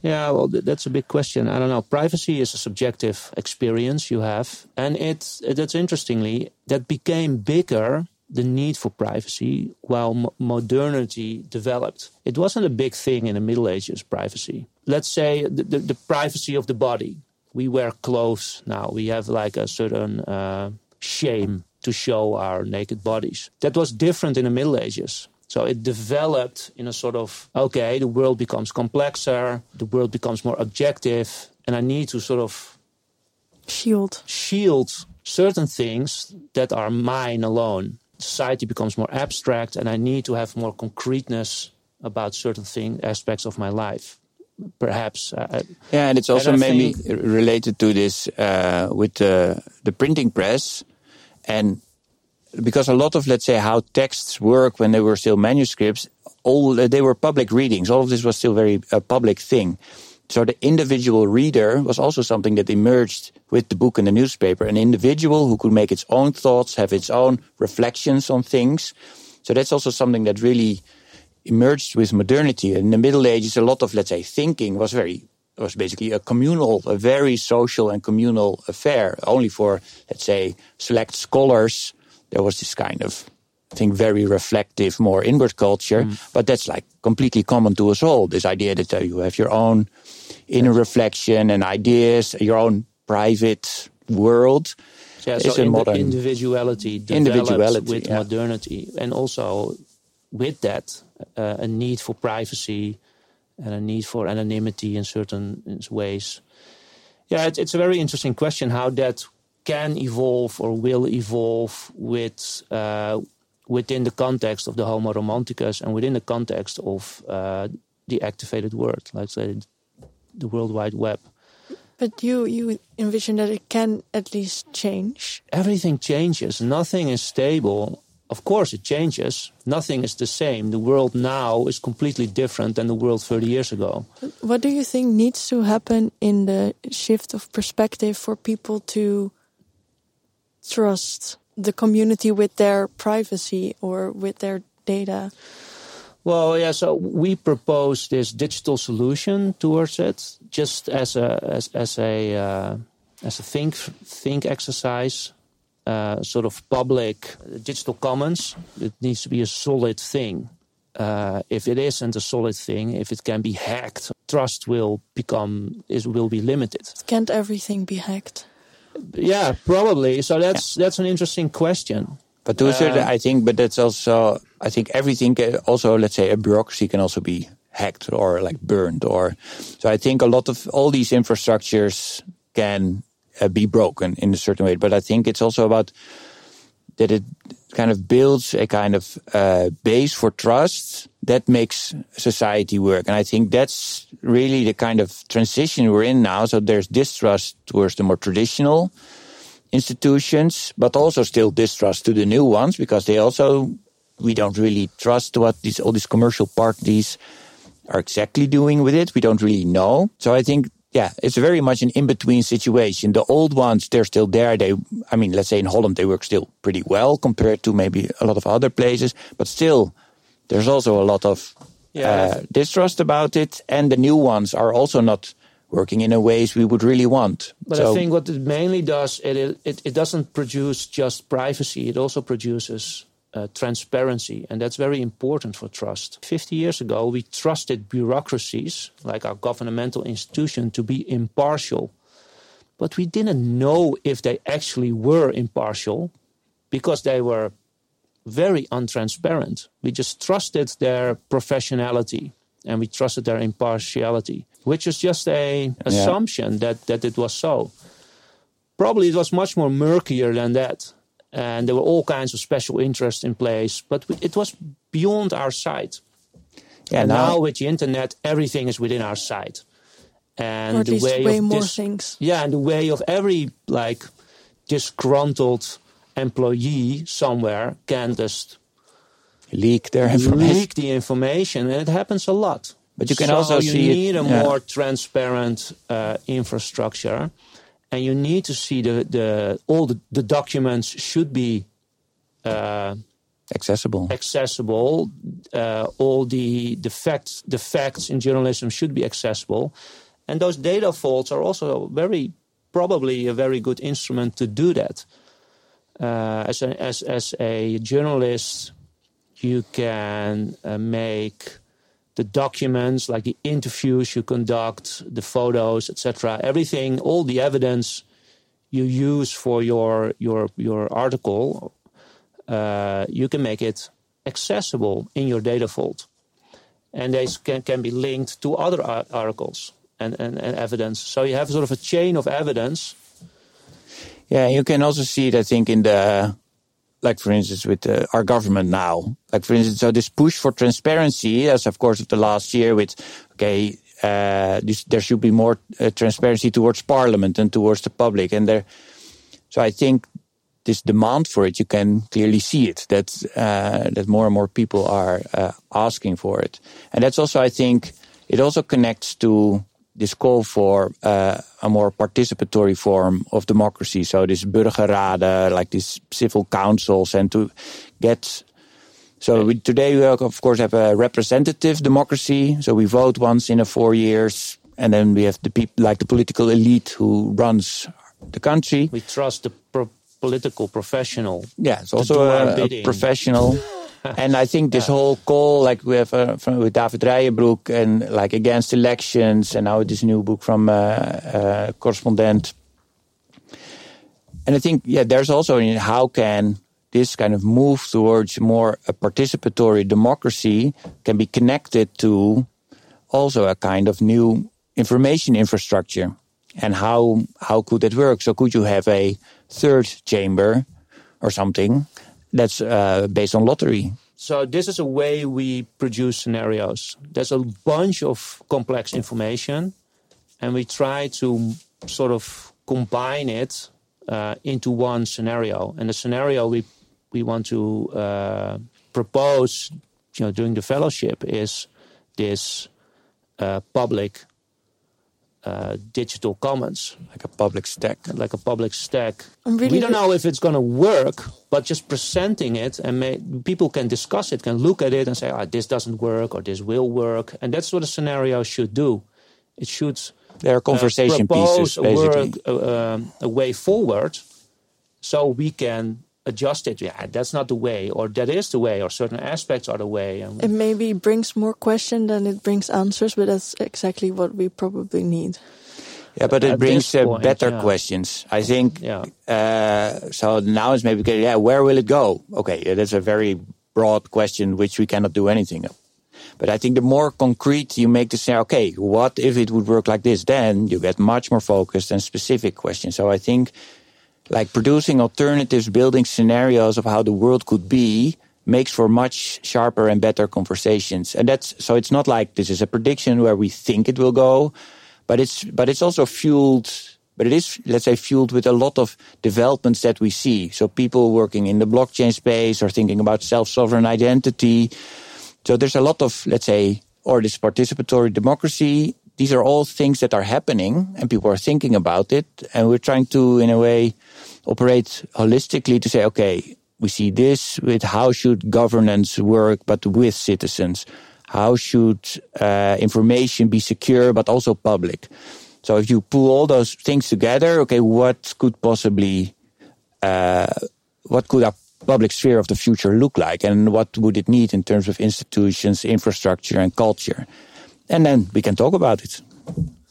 Yeah, well, that's a big question. I don't know. Privacy is a subjective experience you have, and it's that's interestingly that became bigger the need for privacy while modernity developed. It wasn't a big thing in the Middle Ages. Privacy. Let's say the, the, the privacy of the body. We wear clothes now. We have like a certain uh, shame to show our naked bodies. That was different in the Middle Ages. So it developed in a sort of okay, the world becomes complexer, the world becomes more objective, and I need to sort of shield shield certain things that are mine alone. Society becomes more abstract, and I need to have more concreteness about certain thing aspects of my life. Perhaps, uh, yeah, and it's also and maybe related to this uh, with the the printing press and because a lot of, let's say, how texts work when they were still manuscripts, all they were public readings. All of this was still very a public thing. So the individual reader was also something that emerged with the book and the newspaper. An individual who could make its own thoughts, have its own reflections on things. So that's also something that really emerged with modernity. In the Middle Ages, a lot of, let's say, thinking was very was basically a communal, a very social and communal affair. Only for, let's say, select scholars, there was this kind of, I think, very reflective, more inward culture. Mm. But that's like completely common to us all. This idea that uh, you have your own inner reflection and ideas, your own private world. Yeah, so in modern individuality individuality with yeah. modernity, and also with that, uh, a need for privacy and a need for anonymity in certain ways. Yeah, it, it's a very interesting question how that can evolve or will evolve with uh, within the context of the Homo romanticus and within the context of uh, the activated world, like say the World Wide Web. But you you envision that it can at least change. Everything changes. Nothing is stable. Of course, it changes. Nothing is the same. The world now is completely different than the world 30 years ago. What do you think needs to happen in the shift of perspective for people to trust the community with their privacy or with their data? Well, yeah. So we propose this digital solution towards it, just as a as, as a uh, as a think think exercise, uh, sort of public digital commons. It needs to be a solid thing. Uh, if it isn't a solid thing, if it can be hacked, trust will become is will be limited. Can't everything be hacked? Yeah, probably. So that's yeah. that's an interesting question. But to a certain, I think, but that's also, I think everything can also, let's say, a bureaucracy can also be hacked or like burned, or so. I think a lot of all these infrastructures can uh, be broken in a certain way. But I think it's also about that it kind of builds a kind of uh, base for trust that makes society work. And I think that's really the kind of transition we're in now. So there's distrust towards the more traditional institutions, but also still distrust to the new ones because they also we don't really trust what these all these commercial parties are exactly doing with it. We don't really know. So I think yeah, it's very much an in-between situation. The old ones, they're still there. They, I mean, let's say in Holland, they work still pretty well compared to maybe a lot of other places, but still, there's also a lot of yeah. uh, distrust about it. And the new ones are also not working in a ways we would really want. But so, I think what it mainly does, it, it, it doesn't produce just privacy, it also produces uh, transparency, and that's very important for trust. 50 years ago, we trusted bureaucracies, like our governmental institution, to be impartial. But we didn't know if they actually were impartial because they were very untransparent. We just trusted their professionality and we trusted their impartiality which is just a assumption yeah. that that it was so. Probably it was much more murkier than that, and there were all kinds of special interests in place, but it was beyond our sight. Yeah, now, now, with the internet, everything is within our sight, and or at the least way, way of more things. Yeah, and the way of every like disgruntled employee somewhere can just leak their information. Leak the information, and it happens a lot. But you can so also you see you need it, a yeah. more transparent uh, infrastructure, and you need to see the, the all the, the documents should be uh, accessible. Accessible. Uh, all the the facts the facts in journalism should be accessible, and those data vaults are also very probably a very good instrument to do that. Uh, as a, as as a journalist, you can uh, make the documents, like the interviews you conduct, the photos, etc. Everything, all the evidence you use for your your your article, uh, you can make it accessible in your data vault, and they can can be linked to other articles and, and, and evidence. So you have sort of a chain of evidence. Yeah, you can also see it, I think, in the like for instance with uh, our government now. Like for instance so this push for transparency as of course of the last year with okay uh, this, there should be more uh, transparency towards parliament and towards the public. And there so i think this demand for it you can clearly see it that uh, that more and more people are uh, asking for it. And that's also i think it also connects to this call for uh, a more participatory form of democracy. So this burgerraden, like these civil councils, and to get. So we, today we of course have a representative democracy. So we vote once in a four years, and then we have the people like the political elite who runs the country. We trust the pro political professional. Yeah, it's also a, a professional. And I think this yeah. whole call, like we have uh, from, with David Reybrouck and like against elections, and now this new book from uh, uh, correspondent. And I think, yeah, there's also in how can this kind of move towards more a participatory democracy can be connected to also a kind of new information infrastructure and how how could that work so could you have a third chamber or something that's uh, based on lottery. So this is a way we produce scenarios. There's a bunch of complex information, and we try to sort of combine it uh, into one scenario. And the scenario we we want to uh, propose, you know, during the fellowship is this uh, public uh, digital commons, like a public stack, like a public stack. Really we don't know if it's going to work, but just presenting it and may, people can discuss it, can look at it and say, "Ah, oh, this doesn't work" or "This will work," and that's what a scenario should do. It should. There are conversation uh, pieces, basically. A, work, uh, um, a way forward, so we can adjust it. Yeah, that's not the way, or that is the way, or certain aspects are the way. And it maybe brings more questions than it brings answers, but that's exactly what we probably need. Yeah, but it At brings uh, point, better yeah. questions. I think. Yeah. Uh, so now it's maybe yeah, where will it go? Okay, that's a very broad question which we cannot do anything of. But I think the more concrete you make the say, okay, what if it would work like this? Then you get much more focused and specific questions. So I think like producing alternatives, building scenarios of how the world could be makes for much sharper and better conversations. And that's so it's not like this is a prediction where we think it will go, but it's but it's also fueled but it is let's say fueled with a lot of developments that we see. So people working in the blockchain space or thinking about self-sovereign identity. So there's a lot of let's say or this participatory democracy these are all things that are happening and people are thinking about it. And we're trying to, in a way, operate holistically to say, okay, we see this with how should governance work, but with citizens? How should uh, information be secure, but also public? So if you pull all those things together, okay, what could possibly, uh, what could a public sphere of the future look like? And what would it need in terms of institutions, infrastructure, and culture? and then we can talk about it.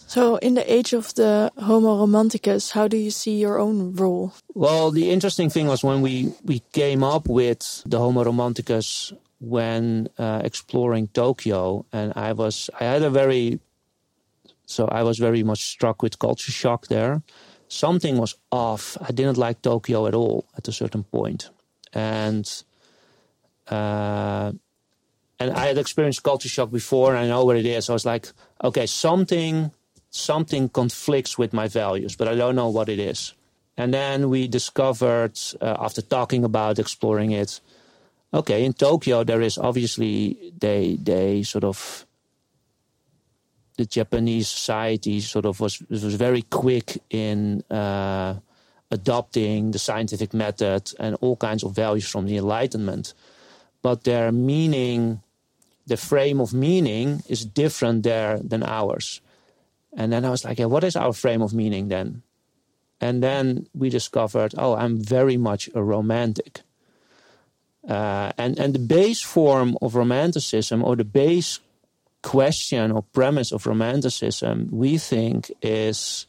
So, in the age of the Homo romanticus, how do you see your own role? Well, the interesting thing was when we, we came up with the Homo romanticus when uh, exploring Tokyo, and I was I had a very so I was very much struck with culture shock there. Something was off. I didn't like Tokyo at all at a certain point, and uh, and I had experienced culture shock before, and I know what it is. I was like, okay, something something conflicts with my values, but I don't know what it is. And then we discovered, uh, after talking about exploring it, okay, in Tokyo there is obviously they they sort of the Japanese society sort of was was very quick in uh, adopting the scientific method and all kinds of values from the Enlightenment, but their meaning the frame of meaning is different there than ours. And then I was like, yeah, what is our frame of meaning then? And then we discovered, oh, I'm very much a romantic. Uh, and, and the base form of romanticism, or the base question or premise of romanticism, we think is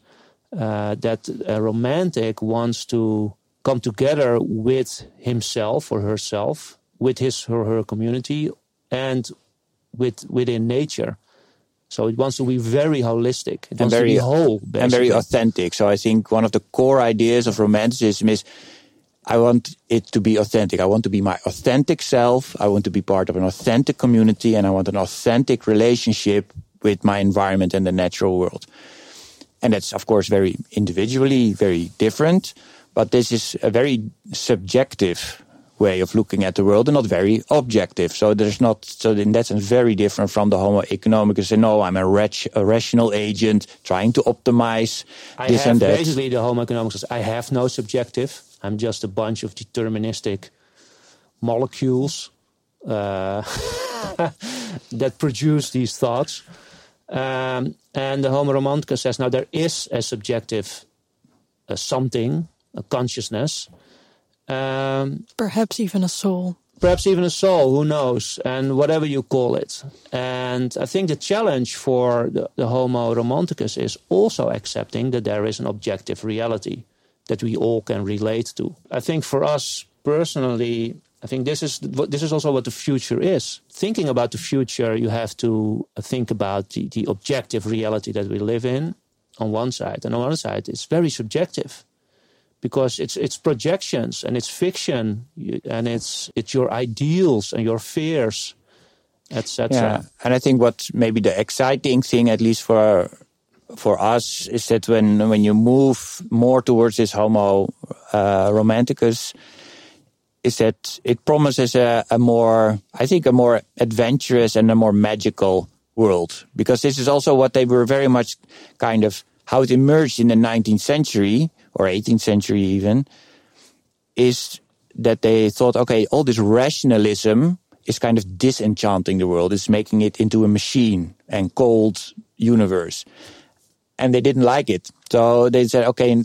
uh, that a romantic wants to come together with himself or herself, with his or her community, and with within nature. So it wants to be very holistic. It and very whole, basically. and very authentic. So I think one of the core ideas of romanticism is I want it to be authentic. I want to be my authentic self. I want to be part of an authentic community, and I want an authentic relationship with my environment and the natural world. And that's of course very individually very different, but this is a very subjective way of looking at the world and not very objective. So there's not, so in that sense, very different from the Homo economicus. Say, no, I'm a, rat, a rational agent trying to optimize I this and that. Basically, the Homo economicus, I have no subjective. I'm just a bunch of deterministic molecules uh, that produce these thoughts. Um, and the Homo romanticus says, now there is a subjective uh, something, a consciousness, um, perhaps even a soul. Perhaps even a soul, who knows, and whatever you call it. And I think the challenge for the, the Homo romanticus is also accepting that there is an objective reality that we all can relate to. I think for us personally, I think this is this is also what the future is. Thinking about the future, you have to think about the, the objective reality that we live in on one side, and on the other side, it's very subjective because it's it's projections and it's fiction and it's it's your ideals and your fears etc yeah and i think what maybe the exciting thing at least for for us is that when when you move more towards this Homo uh, romanticus, is that it promises a, a more, I think, a more adventurous and a more magical world. Because this is also what they were very much kind of how it emerged in the 19th century or 18th century even, is that they thought, okay, all this rationalism is kind of disenchanting the world. It's making it into a machine and cold universe. And they didn't like it. So they said, okay,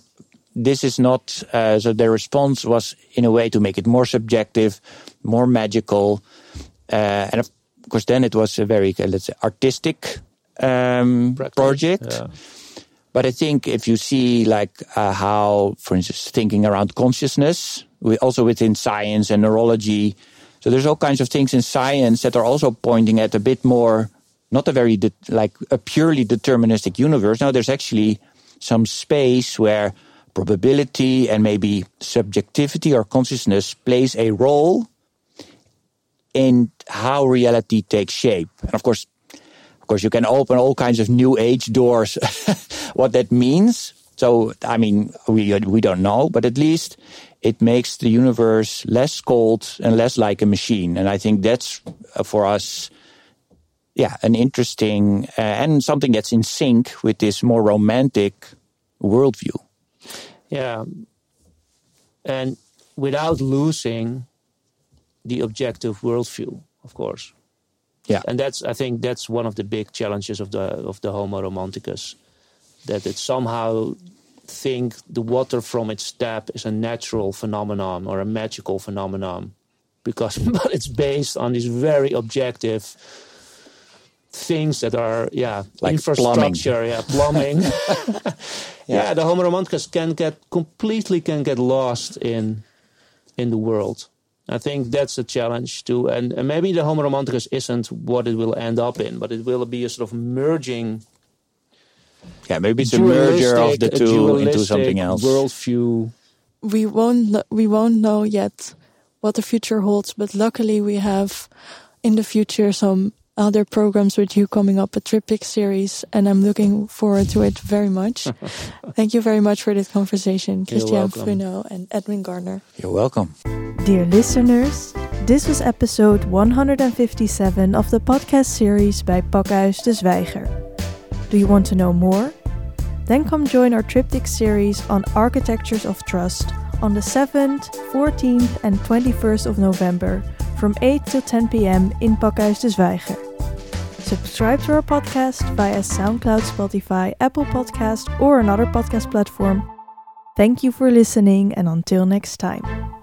this is not, uh, so their response was in a way to make it more subjective, more magical. Uh, and of course, then it was a very, uh, let's say, artistic um, project. Yeah. But I think if you see like uh, how, for instance, thinking around consciousness, we also within science and neurology, so there's all kinds of things in science that are also pointing at a bit more, not a very de- like a purely deterministic universe. Now there's actually some space where probability and maybe subjectivity or consciousness plays a role in how reality takes shape. And of course, of course, you can open all kinds of new age doors. what that means. So, I mean, we we don't know, but at least it makes the universe less cold and less like a machine. And I think that's uh, for us, yeah, an interesting uh, and something that's in sync with this more romantic worldview. Yeah. And without losing the objective worldview, of course. Yeah. And that's I think that's one of the big challenges of the of the Homo romanticus. That it somehow think the water from its tap is a natural phenomenon or a magical phenomenon. Because but it's based on these very objective things that are yeah like infrastructure plumbing. yeah plumbing yeah. yeah. the homo romanticus can get completely can get lost in in the world i think that's a challenge too. And, and maybe the homo romanticus isn't what it will end up in but it will be a sort of merging yeah maybe it's a merger of the two into something else. worldview. We won't we won't know yet what the future holds but luckily we have in the future some other programs with you coming up, a triptych series, and I'm looking forward to it very much. Thank you very much for this conversation, Christiaan Fruneaux and Edwin Gardner. You're welcome. Dear listeners, this was episode 157 of the podcast series by Pakhuis de Zwijger. Do you want to know more? Then come join our triptych series on Architectures of Trust on the 7th, 14th, and 21st of November from 8 to 10 p.m. in Pakhuis de Zwijger. Subscribe to our podcast via SoundCloud, Spotify, Apple Podcast, or another podcast platform. Thank you for listening, and until next time.